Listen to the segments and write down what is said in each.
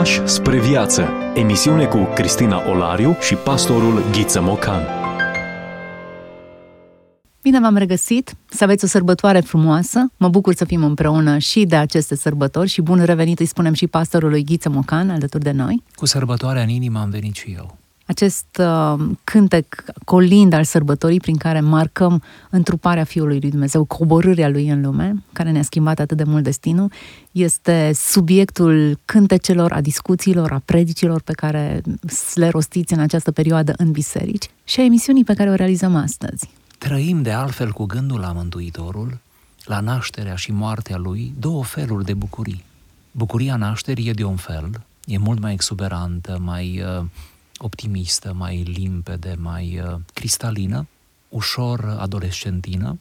Pași spre viață. Emisiune cu Cristina Olariu și pastorul Ghiță Mocan. Bine v-am regăsit, să aveți o sărbătoare frumoasă, mă bucur să fim împreună și de aceste sărbători și bun revenit îi spunem și pastorului Ghiță Mocan alături de noi. Cu sărbătoarea în inimă am venit și eu acest uh, cântec colind al sărbătorii prin care marcăm întruparea Fiului lui Dumnezeu, coborârea Lui în lume, care ne-a schimbat atât de mult destinul, este subiectul cântecelor, a discuțiilor, a predicilor pe care le rostiți în această perioadă în biserici și a emisiunii pe care o realizăm astăzi. Trăim de altfel cu gândul la Mântuitorul, la nașterea și moartea Lui, două feluri de bucurii. Bucuria nașterii e de un fel, e mult mai exuberantă, mai uh, optimistă, mai limpede, mai uh, cristalină, ușor adolescentină,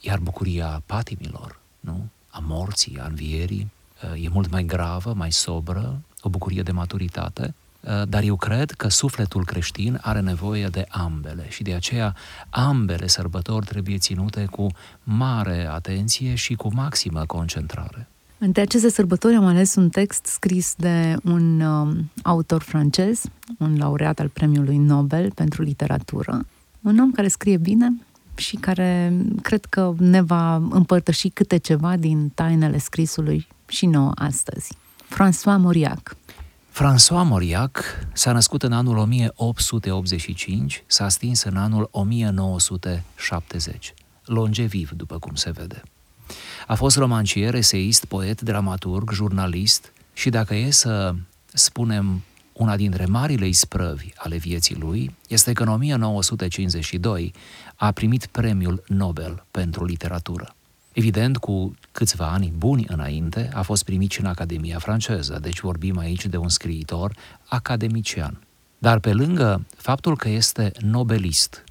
iar bucuria patimilor, nu? a morții, a învierii, uh, e mult mai gravă, mai sobră, o bucurie de maturitate, uh, dar eu cred că sufletul creștin are nevoie de ambele și de aceea ambele sărbători trebuie ținute cu mare atenție și cu maximă concentrare. Între aceste sărbători am ales un text scris de un um, autor francez, un laureat al premiului Nobel pentru literatură, un om care scrie bine și care cred că ne va împărtăși câte ceva din tainele scrisului și nouă astăzi. François Mauriac. François Mauriac s-a născut în anul 1885, s-a stins în anul 1970. Longeviv, după cum se vede. A fost romancier, eseist, poet, dramaturg, jurnalist și dacă e să spunem una dintre marile isprăvi ale vieții lui este că în 1952 a primit premiul Nobel pentru literatură. Evident, cu câțiva ani buni înainte, a fost primit și în Academia franceză, deci vorbim aici de un scriitor academician. Dar pe lângă faptul că este nobelist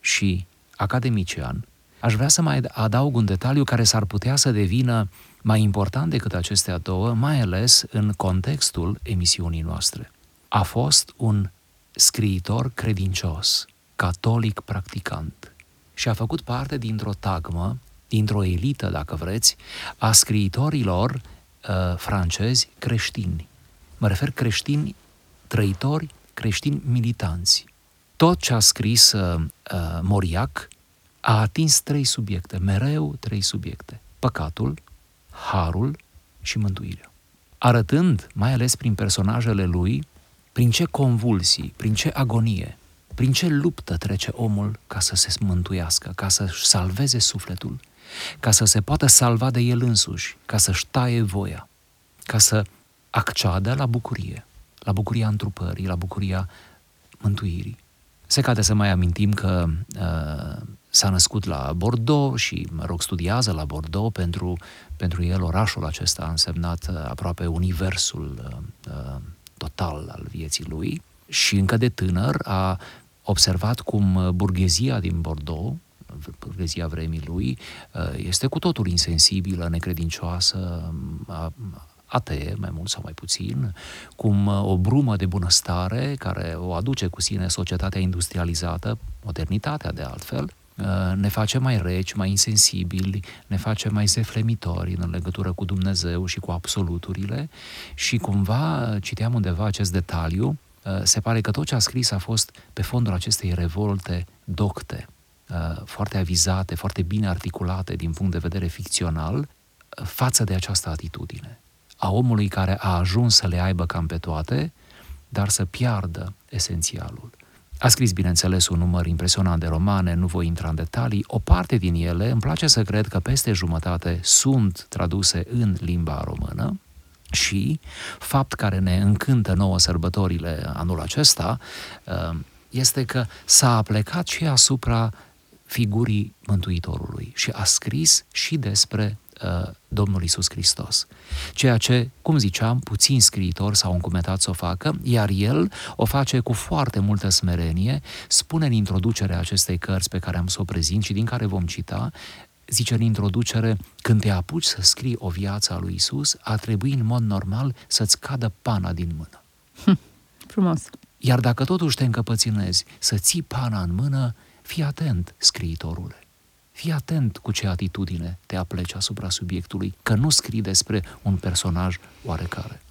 și academician, Aș vrea să mai adaug un detaliu care s-ar putea să devină mai important decât acestea două, mai ales în contextul emisiunii noastre. A fost un scriitor credincios, catolic practicant și a făcut parte dintr-o tagmă, dintr-o elită, dacă vreți, a scriitorilor uh, francezi creștini. Mă refer creștini trăitori, creștini militanți. Tot ce a scris uh, uh, Moriac a atins trei subiecte, mereu trei subiecte. Păcatul, harul și mântuirea. Arătând, mai ales prin personajele lui, prin ce convulsii, prin ce agonie, prin ce luptă trece omul ca să se mântuiască, ca să-și salveze sufletul, ca să se poată salva de el însuși, ca să-și taie voia, ca să acceadă la bucurie, la bucuria întrupării, la bucuria mântuirii. Se cade să mai amintim că uh, s-a născut la Bordeaux și, mă rog, studiază la Bordeaux. Pentru, pentru el orașul acesta a însemnat uh, aproape universul uh, uh, total al vieții lui și încă de tânăr a observat cum uh, burghezia din Bordeaux, burghezia vremii lui, este cu totul insensibilă, necredincioasă, atee, mai mult sau mai puțin, cum o brumă de bunăstare care o aduce cu sine societatea industrializată, modernitatea de altfel, Uh, ne face mai reci, mai insensibili, ne face mai zeflemitori în legătură cu Dumnezeu și cu absoluturile și cumva citeam undeva acest detaliu, uh, se pare că tot ce a scris a fost pe fondul acestei revolte docte, uh, foarte avizate, foarte bine articulate din punct de vedere ficțional, față de această atitudine a omului care a ajuns să le aibă cam pe toate, dar să piardă esențialul. A scris, bineînțeles, un număr impresionant de romane, nu voi intra în detalii. O parte din ele, îmi place să cred că peste jumătate sunt traduse în limba română, și fapt care ne încântă nouă sărbătorile anul acesta uh, este că s-a aplecat și asupra figurii Mântuitorului și a scris și despre Uh, Domnul Isus Hristos. Ceea ce, cum ziceam, puțin scriitori s-au încumetat să o facă, iar el o face cu foarte multă smerenie, spune în introducerea acestei cărți pe care am să o prezint și din care vom cita, zice în introducere, când te apuci să scrii o viață a lui Isus, a trebui în mod normal să-ți cadă pana din mână. Hm, frumos. Iar dacă totuși te încăpățânezi să ții pana în mână, fii atent, scriitorule. Fii atent cu ce atitudine te apleci asupra subiectului, că nu scrii despre un personaj oarecare.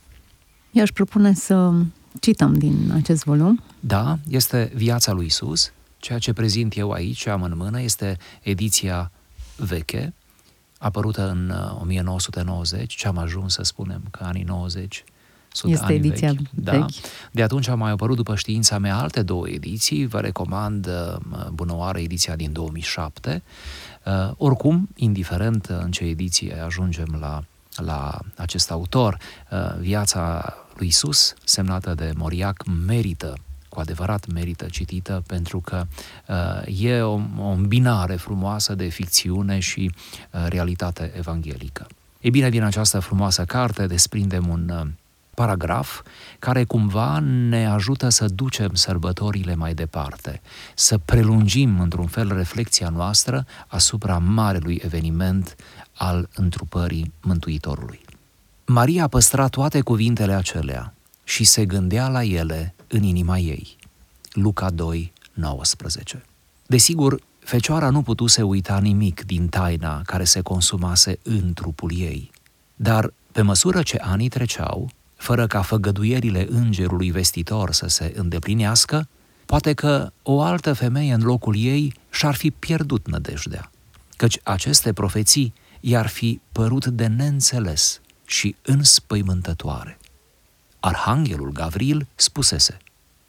Eu aș propune să cităm din acest volum. Da, este Viața lui Isus. Ceea ce prezint eu aici, ce am în mână, este ediția veche, apărută în 1990, uh, ce am ajuns să spunem că anii 90 sunt este ediția vechi. vechi. Da. De atunci au mai apărut după știința mea alte două ediții, vă recomand uh, bunăoară ediția din 2007. Uh, oricum, indiferent în ce ediție ajungem la, la acest autor, viața lui Isus, semnată de Moriac, merită cu adevărat merită citită pentru că uh, e o, o îmbinare frumoasă de ficțiune și uh, realitate evanghelică. E bine, din această frumoasă carte desprindem un uh, paragraf care cumva ne ajută să ducem sărbătorile mai departe, să prelungim într-un fel reflexia noastră asupra marelui eveniment al întrupării Mântuitorului. Maria a păstrat toate cuvintele acelea și se gândea la ele în inima ei. Luca 2, 19. Desigur, Fecioara nu putuse uita nimic din taina care se consumase în trupul ei, dar pe măsură ce anii treceau, fără ca făgăduierile îngerului vestitor să se îndeplinească, poate că o altă femeie în locul ei și-ar fi pierdut nădejdea, căci aceste profeții i-ar fi părut de neînțeles și înspăimântătoare. Arhanghelul Gavril spusese,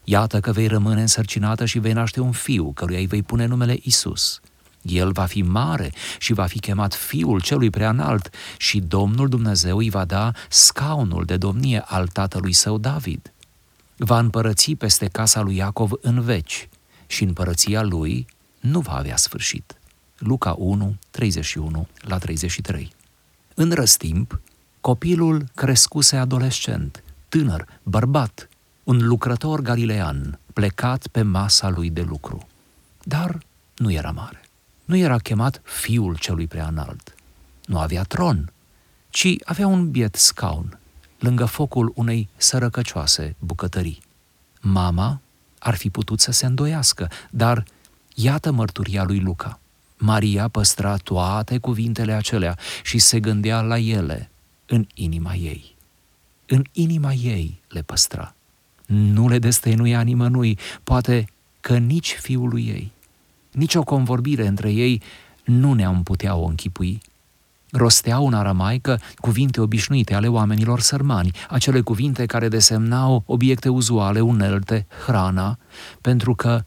Iată că vei rămâne însărcinată și vei naște un fiu, căruia îi vei pune numele Isus. El va fi mare și va fi chemat Fiul celui preanalt și Domnul Dumnezeu îi va da scaunul de domnie al tatălui său David. Va împărăți peste casa lui Iacov în veci și împărăția lui nu va avea sfârșit. Luca 1, 31 la 33. În răstimp, copilul crescuse adolescent, tânăr, bărbat, un lucrător galilean plecat pe masa lui de lucru. Dar nu era mare. Nu era chemat fiul celui preanalt. Nu avea tron, ci avea un biet scaun, lângă focul unei sărăcăcioase bucătării. Mama ar fi putut să se îndoiască, dar iată mărturia lui Luca. Maria păstra toate cuvintele acelea și se gândea la ele în inima ei. În inima ei le păstra nu le destăinuia nimănui, poate că nici fiului ei. Nici o convorbire între ei nu ne-am putea o închipui. Rosteau în aramaică cuvinte obișnuite ale oamenilor sărmani, acele cuvinte care desemnau obiecte uzuale, unelte, hrana, pentru că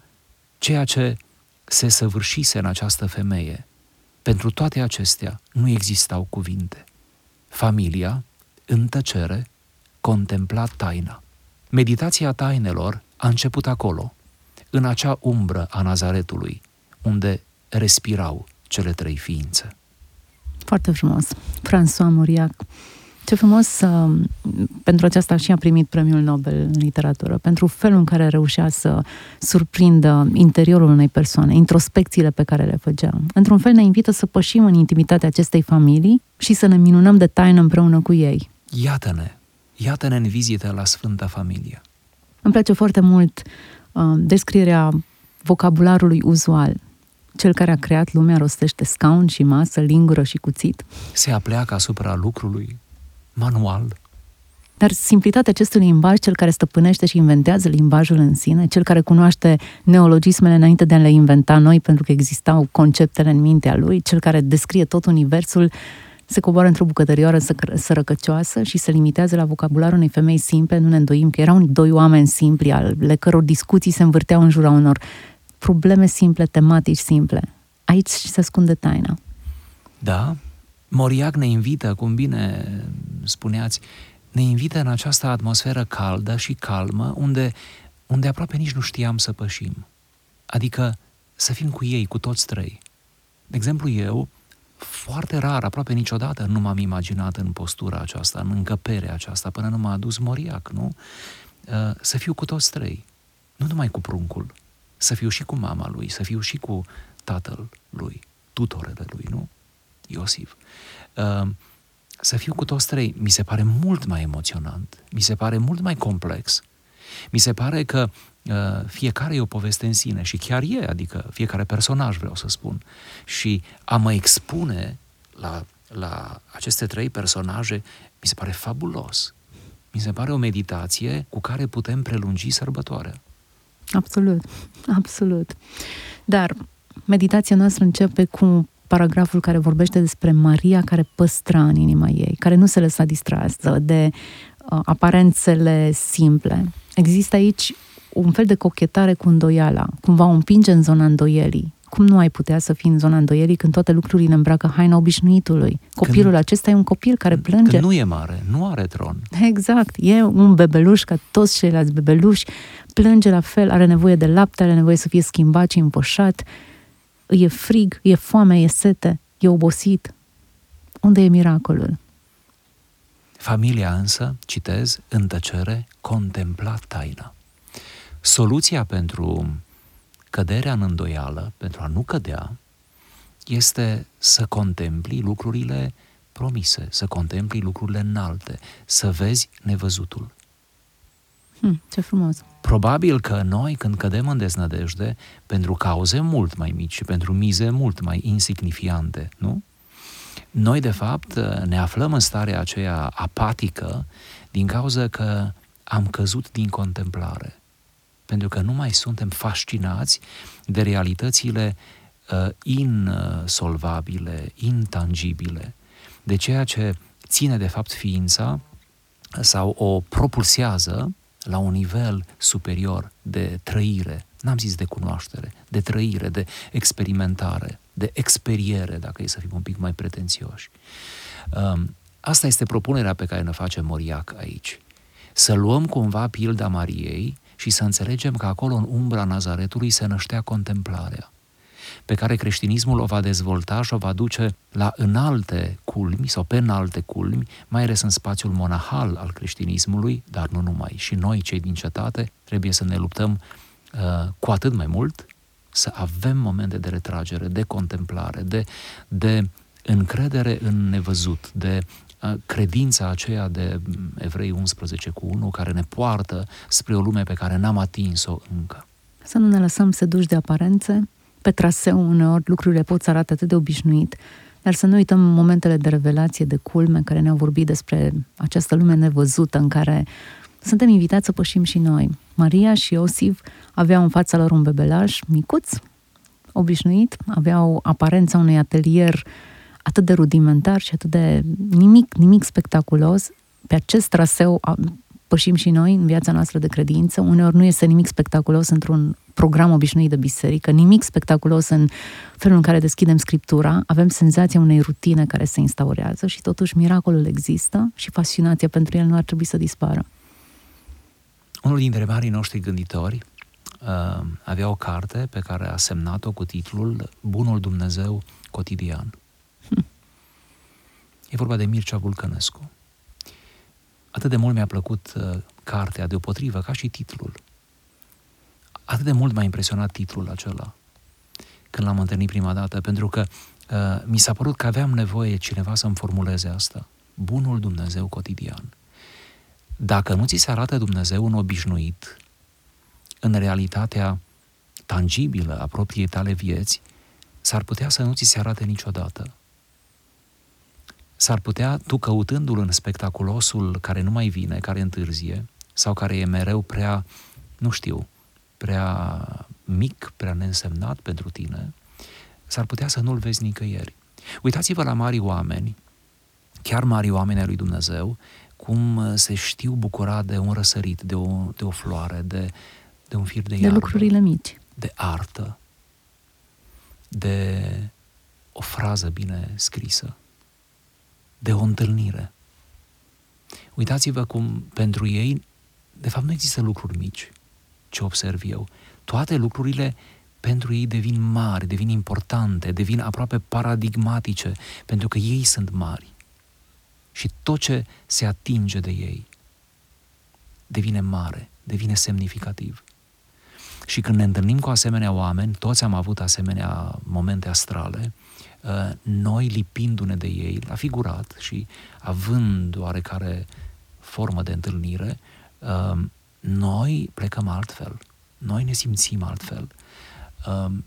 ceea ce se săvârșise în această femeie, pentru toate acestea nu existau cuvinte. Familia, în tăcere, contempla taina. Meditația tainelor a început acolo, în acea umbră a Nazaretului, unde respirau cele trei ființe. Foarte frumos. François Mauriac. Ce frumos uh, pentru aceasta și a primit premiul Nobel în literatură, pentru felul în care reușea să surprindă interiorul unei persoane, introspecțiile pe care le făcea. Într-un fel ne invită să pășim în intimitatea acestei familii și să ne minunăm de taină împreună cu ei. Iată-ne, Iată-ne în vizită la Sfânta Familie. Îmi place foarte mult uh, descrierea vocabularului uzual. Cel care a creat lumea rostește scaun și masă, lingură și cuțit. Se apleacă asupra lucrului manual. Dar simplitatea acestui limbaj, cel care stăpânește și inventează limbajul în sine, cel care cunoaște neologismele înainte de a le inventa noi, pentru că existau conceptele în mintea lui, cel care descrie tot universul, se coboară într-o bucătărioară sărăcăcioasă și se limitează la vocabularul unei femei simple, nu ne îndoim că erau doi oameni simpli, ale căror discuții se învârteau în jura unor probleme simple, tematici simple. Aici se ascunde taina. Da, Moriac ne invită, cum bine spuneați, ne invită în această atmosferă caldă și calmă, unde, unde aproape nici nu știam să pășim. Adică să fim cu ei, cu toți trei. De exemplu, eu foarte rar, aproape niciodată nu m-am imaginat în postura aceasta, în încăperea aceasta, până nu m-a adus Moriac, nu? Uh, să fiu cu toți trei, nu numai cu pruncul, să fiu și cu mama lui, să fiu și cu tatăl lui, tutorele lui, nu? Iosif. Uh, să fiu cu toți trei mi se pare mult mai emoționant, mi se pare mult mai complex. Mi se pare că Uh, fiecare e o poveste în sine și chiar e, adică fiecare personaj vreau să spun. Și a mă expune la, la aceste trei personaje mi se pare fabulos. mi se pare o meditație cu care putem prelungi sărbătoarea. Absolut, absolut. Dar meditația noastră începe cu paragraful care vorbește despre Maria care păstra în inima ei, care nu se lăsa distrasă de uh, aparențele simple. Există aici un fel de cochetare cu îndoiala, cumva o împinge în zona îndoielii. Cum nu ai putea să fii în zona îndoielii când toate lucrurile îmbracă haina obișnuitului? Copilul când, acesta e un copil care plânge. Când nu e mare, nu are tron. Exact, e un bebeluș ca toți ceilalți bebeluși, plânge la fel, are nevoie de lapte, are nevoie să fie schimbat și împășat, e frig, e foame, e sete, e obosit. Unde e miracolul? Familia însă, citez, în tăcere, contempla taina. Soluția pentru căderea în îndoială, pentru a nu cădea, este să contempli lucrurile promise, să contempli lucrurile înalte, să vezi nevăzutul. Hmm, ce frumos! Probabil că noi, când cădem în deznădejde, pentru cauze mult mai mici și pentru mize mult mai insignifiante, nu? Noi, de fapt, ne aflăm în starea aceea apatică din cauza că am căzut din contemplare. Pentru că nu mai suntem fascinați de realitățile uh, insolvabile, intangibile, de ceea ce ține de fapt ființa sau o propulsează la un nivel superior de trăire, n-am zis de cunoaștere, de trăire, de experimentare, de experiere, dacă e să fim un pic mai pretențioși. Um, asta este propunerea pe care ne face Moriac aici. Să luăm cumva pilda Mariei și să înțelegem că acolo, în umbra Nazaretului, se năștea contemplarea pe care creștinismul o va dezvolta și o va duce la înalte culmi sau pe înalte culmi, mai ales în spațiul monahal al creștinismului, dar nu numai. Și noi, cei din cetate, trebuie să ne luptăm uh, cu atât mai mult să avem momente de retragere, de contemplare, de, de încredere în nevăzut, de uh, credința aceea de Evrei 11 cu 1 care ne poartă spre o lume pe care n-am atins-o încă. Să nu ne lăsăm seduși de aparențe, pe traseu uneori lucrurile pot să arate atât de obișnuit, dar să nu uităm momentele de revelație, de culme, care ne-au vorbit despre această lume nevăzută în care suntem invitați să pășim și noi. Maria și Iosif aveau în fața lor un bebelaș micuț, obișnuit, aveau aparența unui atelier atât de rudimentar și atât de nimic, nimic spectaculos. Pe acest traseu pășim și noi în viața noastră de credință. Uneori nu este nimic spectaculos într-un program obișnuit de biserică, nimic spectaculos în felul în care deschidem scriptura, avem senzația unei rutine care se instaurează și totuși miracolul există și fascinația pentru el nu ar trebui să dispară. Unul dintre marii noștri gânditori uh, avea o carte pe care a semnat-o cu titlul Bunul Dumnezeu cotidian. Hm. E vorba de Mircea Vulcănescu. Atât de mult mi-a plăcut uh, cartea deopotrivă, ca și titlul. Atât de mult m-a impresionat titlul acela când l-am întâlnit prima dată, pentru că uh, mi s-a părut că aveam nevoie cineva să-mi formuleze asta. Bunul Dumnezeu cotidian. Dacă nu ți se arată Dumnezeu un obișnuit, în realitatea tangibilă a propriei tale vieți, s-ar putea să nu ți se arate niciodată. S-ar putea, tu căutându-l în spectaculosul care nu mai vine, care întârzie, sau care e mereu prea, nu știu, prea mic, prea neînsemnat pentru tine, s-ar putea să nu-l vezi nicăieri. Uitați-vă la mari oameni, chiar mari oameni ai lui Dumnezeu, cum se știu bucura de un răsărit, de o, de o floare, de, de un fir de iarbă. De lucrurile mici. De artă, de o frază bine scrisă, de o întâlnire. Uitați-vă cum pentru ei, de fapt, nu există lucruri mici ce observ eu. Toate lucrurile pentru ei devin mari, devin importante, devin aproape paradigmatice, pentru că ei sunt mari. Și tot ce se atinge de ei devine mare, devine semnificativ. Și când ne întâlnim cu asemenea oameni, toți am avut asemenea momente astrale, uh, noi lipindu-ne de ei, la figurat și având oarecare formă de întâlnire, uh, noi plecăm altfel, noi ne simțim altfel. Um,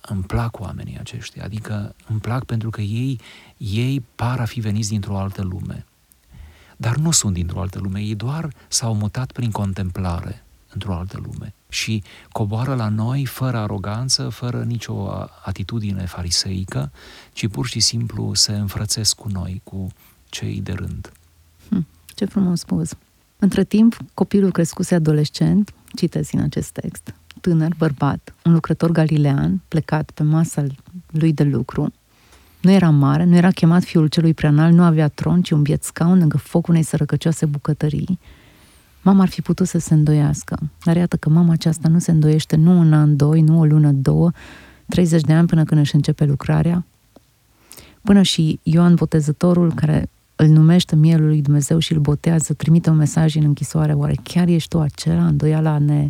îmi plac oamenii aceștia, adică îmi plac pentru că ei, ei par a fi veniți dintr-o altă lume. dar nu sunt dintr-o altă lume, ei doar s-au mutat prin contemplare într-o altă lume și coboară la noi fără aroganță, fără nicio atitudine fariseică, ci pur și simplu se înfrățesc cu noi, cu cei de rând. Hm, ce frumos spus! Între timp, copilul crescuse adolescent, citesc în acest text, tânăr, bărbat, un lucrător galilean, plecat pe masa lui de lucru, nu era mare, nu era chemat fiul celui preanal, nu avea tron, ci un biet scaun lângă focul unei sărăcăcioase bucătării. Mama ar fi putut să se îndoiască, dar iată că mama aceasta nu se îndoiește nu un an, doi, nu o lună, două, 30 de ani până când își începe lucrarea. Până și Ioan Botezătorul, care îl numește mielul lui Dumnezeu și îl botează, trimite un mesaj în închisoare, oare chiar ești tu acela? Îndoiala ne,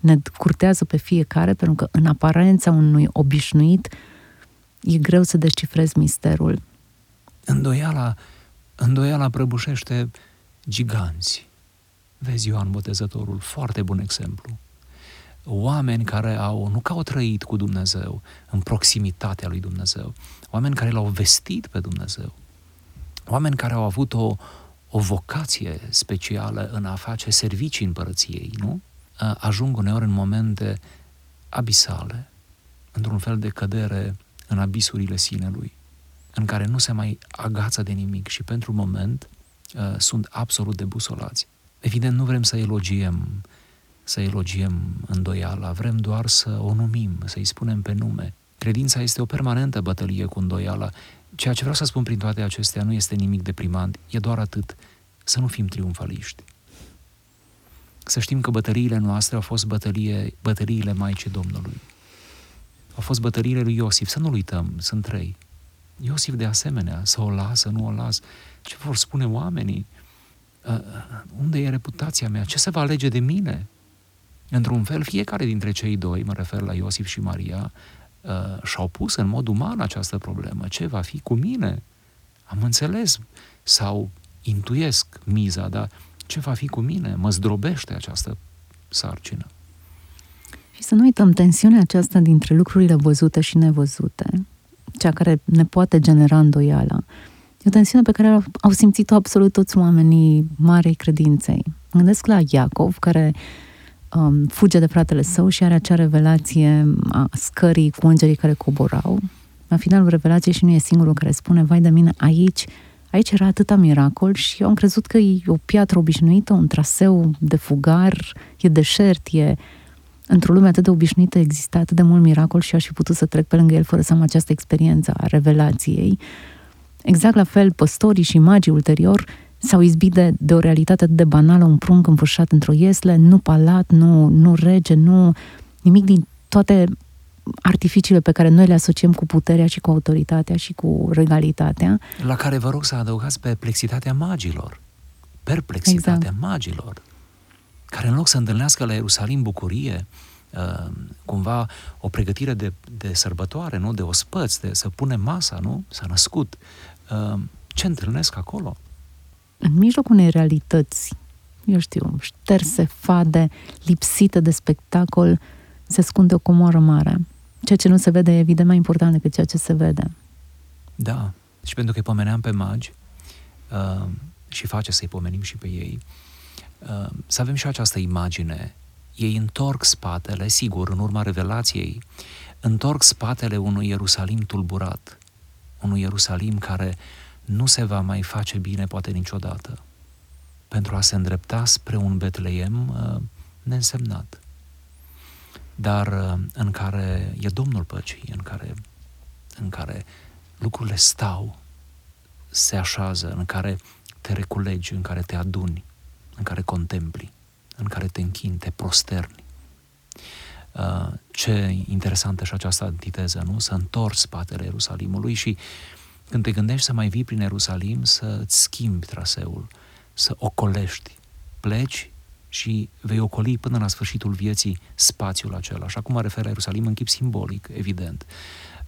ne curtează pe fiecare, pentru că în aparența unui obișnuit e greu să descifrezi misterul. Îndoiala, îndoiala prăbușește giganți. Vezi Ioan Botezătorul, foarte bun exemplu. Oameni care au, nu că au trăit cu Dumnezeu, în proximitatea lui Dumnezeu, oameni care l-au vestit pe Dumnezeu, oameni care au avut o, o vocație specială în a face servicii împărăției, nu? Ajung uneori în momente abisale, într-un fel de cădere în abisurile sinelui, în care nu se mai agață de nimic și pentru moment sunt absolut debusolați. Evident, nu vrem să elogiem, să elogiem îndoiala, vrem doar să o numim, să-i spunem pe nume. Credința este o permanentă bătălie cu îndoiala. Ceea ce vreau să spun prin toate acestea nu este nimic deprimant, e doar atât, să nu fim triumfaliști. Să știm că bătăliile noastre au fost bătălie, bătăliile Maicii Domnului. Au fost bătăliile lui Iosif, să nu uităm, sunt trei. Iosif de asemenea, să o lasă, nu o las. Ce vor spune oamenii? Uh, unde e reputația mea? Ce se va alege de mine? Într-un fel, fiecare dintre cei doi, mă refer la Iosif și Maria, uh, și-au pus în mod uman această problemă. Ce va fi cu mine? Am înțeles sau intuiesc miza, dar ce va fi cu mine? Mă zdrobește această sarcină. Și să nu uităm tensiunea aceasta dintre lucrurile văzute și nevăzute, cea care ne poate genera îndoiala. E o tensiune pe care au simțit-o absolut toți oamenii marei credinței. Mă gândesc la Iacov, care um, fuge de fratele său și are acea revelație a scării cu îngerii care coborau. La finalul revelației și nu e singurul care spune, vai de mine, aici, aici era atâta miracol și eu am crezut că e o piatră obișnuită, un traseu de fugar, e deșert, e... Într-o lume atât de obișnuită există atât de mult miracol și aș fi putut să trec pe lângă el fără să am această experiență a revelației. Exact la fel, păstorii și magii ulterior s-au izbit de, de o realitate de banală, un prunc învârșat într-o iesle, nu palat, nu, nu rege, nu nimic din toate artificiile pe care noi le asociem cu puterea și cu autoritatea și cu regalitatea. La care vă rog să adăugați perplexitatea magilor. Perplexitatea exact. magilor. Care în loc să întâlnească la Ierusalim bucurie, uh, cumva o pregătire de, de sărbătoare, nu? De ospăți, de să pune masa, nu? S-a născut. Uh, ce întâlnesc acolo? în mijlocul unei realități, eu știu, șterse, fade, lipsite de spectacol, se ascunde o comoară mare. Ceea ce nu se vede e evident mai important decât ceea ce se vede. Da, și pentru că îi pomeneam pe magi uh, și face să-i pomenim și pe ei, uh, să avem și această imagine. Ei întorc spatele, sigur, în urma revelației, întorc spatele unui Ierusalim tulburat, unui Ierusalim care nu se va mai face bine poate niciodată, pentru a se îndrepta spre un Betleem uh, neînsemnat, dar uh, în care e Domnul păcii, în care, în care lucrurile stau, se așează, în care te reculegi, în care te aduni, în care contempli, în care te închini, te prosterni. Uh, ce interesantă și această antiteză, nu? Să întorci spatele Ierusalimului și când te gândești să mai vii prin Ierusalim, să-ți schimbi traseul, să ocolești, pleci și vei ocoli până la sfârșitul vieții spațiul acela. Și acum mă refer la Ierusalim în chip simbolic, evident.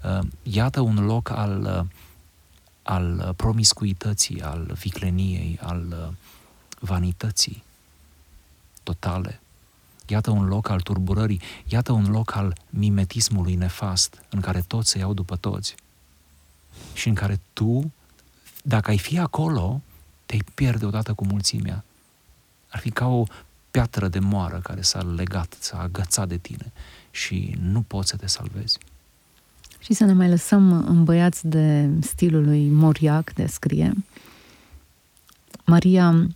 Uh, iată un loc al, uh, al promiscuității, al vicleniei, al uh, vanității totale. Iată un loc al turburării, iată un loc al mimetismului nefast, în care toți se iau după toți și în care tu, dacă ai fi acolo, te-ai pierde odată cu mulțimea. Ar fi ca o piatră de moară care s-a legat, s-a agățat de tine și nu poți să te salvezi. Și să ne mai lăsăm îmbăiați de stilul lui Moriac de a scrie. Maria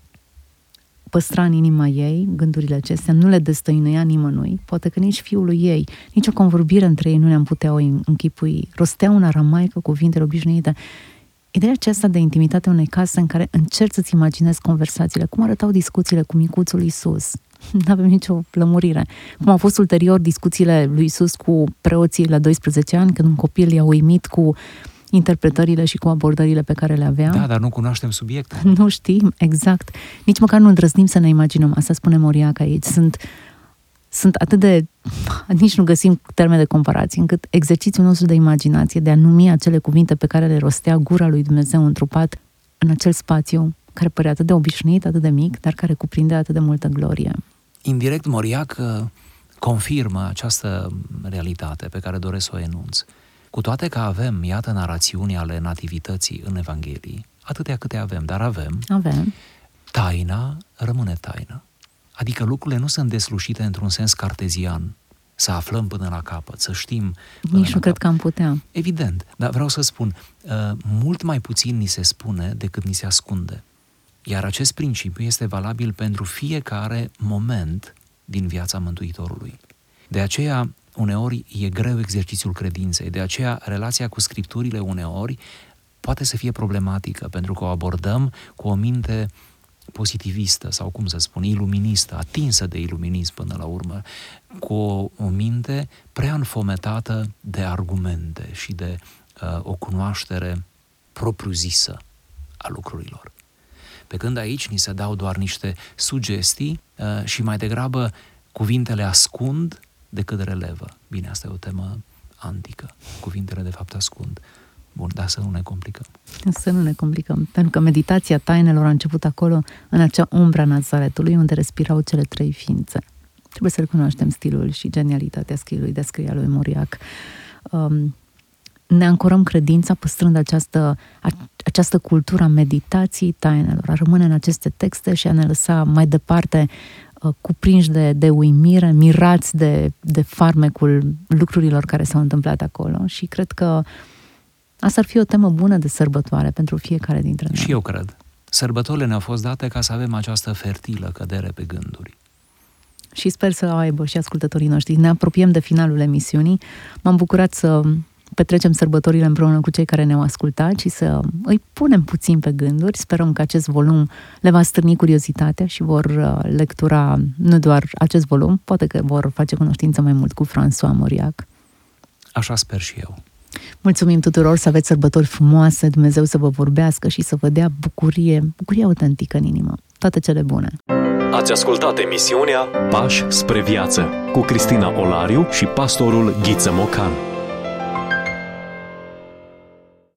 păstra în inima ei gândurile acestea, nu le destăinuia nimănui, poate că nici fiul ei, nici o convorbire între ei nu ne-am putea o închipui. Rostea în aramaică cuvintele obișnuite. Ideea aceasta de intimitate unei case în care încerci să-ți imaginezi conversațiile, cum arătau discuțiile cu micuțul Isus, nu avem nicio lămurire. Cum au fost ulterior discuțiile lui Isus cu preoții la 12 ani, când un copil i-a uimit cu interpretările și cu abordările pe care le avea. Da, dar nu cunoaștem subiectul. Nu știm, exact. Nici măcar nu îndrăznim să ne imaginăm. Asta spune Moriac aici. Sunt, sunt atât de... Nici nu găsim termene de comparație, încât exercițiul nostru de imaginație, de a numi acele cuvinte pe care le rostea gura lui Dumnezeu întrupat în acel spațiu care părea atât de obișnuit, atât de mic, dar care cuprinde atât de multă glorie. Indirect, Moriac uh, confirmă această realitate pe care doresc să o enunț. Cu toate că avem, iată, narațiuni ale nativității în Evanghelii, atâtea câte avem, dar avem, avem. taina rămâne taină. Adică lucrurile nu sunt deslușite într-un sens cartezian, să aflăm până la capăt, să știm. Nici nu cred că am putea. Evident, dar vreau să spun, uh, mult mai puțin ni se spune decât ni se ascunde. Iar acest principiu este valabil pentru fiecare moment din viața Mântuitorului. De aceea, uneori e greu exercițiul credinței, de aceea relația cu scripturile uneori poate să fie problematică, pentru că o abordăm cu o minte pozitivistă sau, cum să spun, iluministă, atinsă de iluminism până la urmă, cu o, o minte prea înfometată de argumente și de uh, o cunoaștere propriu-zisă a lucrurilor. Pe când aici ni se dau doar niște sugestii uh, și mai degrabă cuvintele ascund decât relevă. Bine, asta e o temă antică. Cuvintele de fapt ascund. Bun, dar să nu ne complicăm. Să nu ne complicăm, pentru că meditația tainelor a început acolo, în acea umbra Nazaretului, unde respirau cele trei ființe. Trebuie să recunoaștem stilul și genialitatea stilului de a scrie lui Moriac. Um, ne ancorăm credința păstrând această, această cultură a meditației tainelor, a rămâne în aceste texte și a ne lăsa mai departe uh, cuprinși de, de uimire, mirați de, de farmecul lucrurilor care s-au întâmplat acolo și cred că asta ar fi o temă bună de sărbătoare pentru fiecare dintre noi. Și eu cred. Sărbătorile ne-au fost date ca să avem această fertilă cădere pe gânduri. Și sper să aibă și ascultătorii noștri. Ne apropiem de finalul emisiunii. M-am bucurat să petrecem sărbătorile împreună cu cei care ne-au ascultat și să îi punem puțin pe gânduri. Sperăm că acest volum le va stârni curiozitatea și vor uh, lectura nu doar acest volum, poate că vor face cunoștință mai mult cu François Moriac. Așa sper și eu. Mulțumim tuturor să aveți sărbători frumoase, Dumnezeu să vă vorbească și să vă dea bucurie, bucurie autentică în inimă. Toate cele bune! Ați ascultat emisiunea Pași spre viață cu Cristina Olariu și pastorul Ghiță Mocan.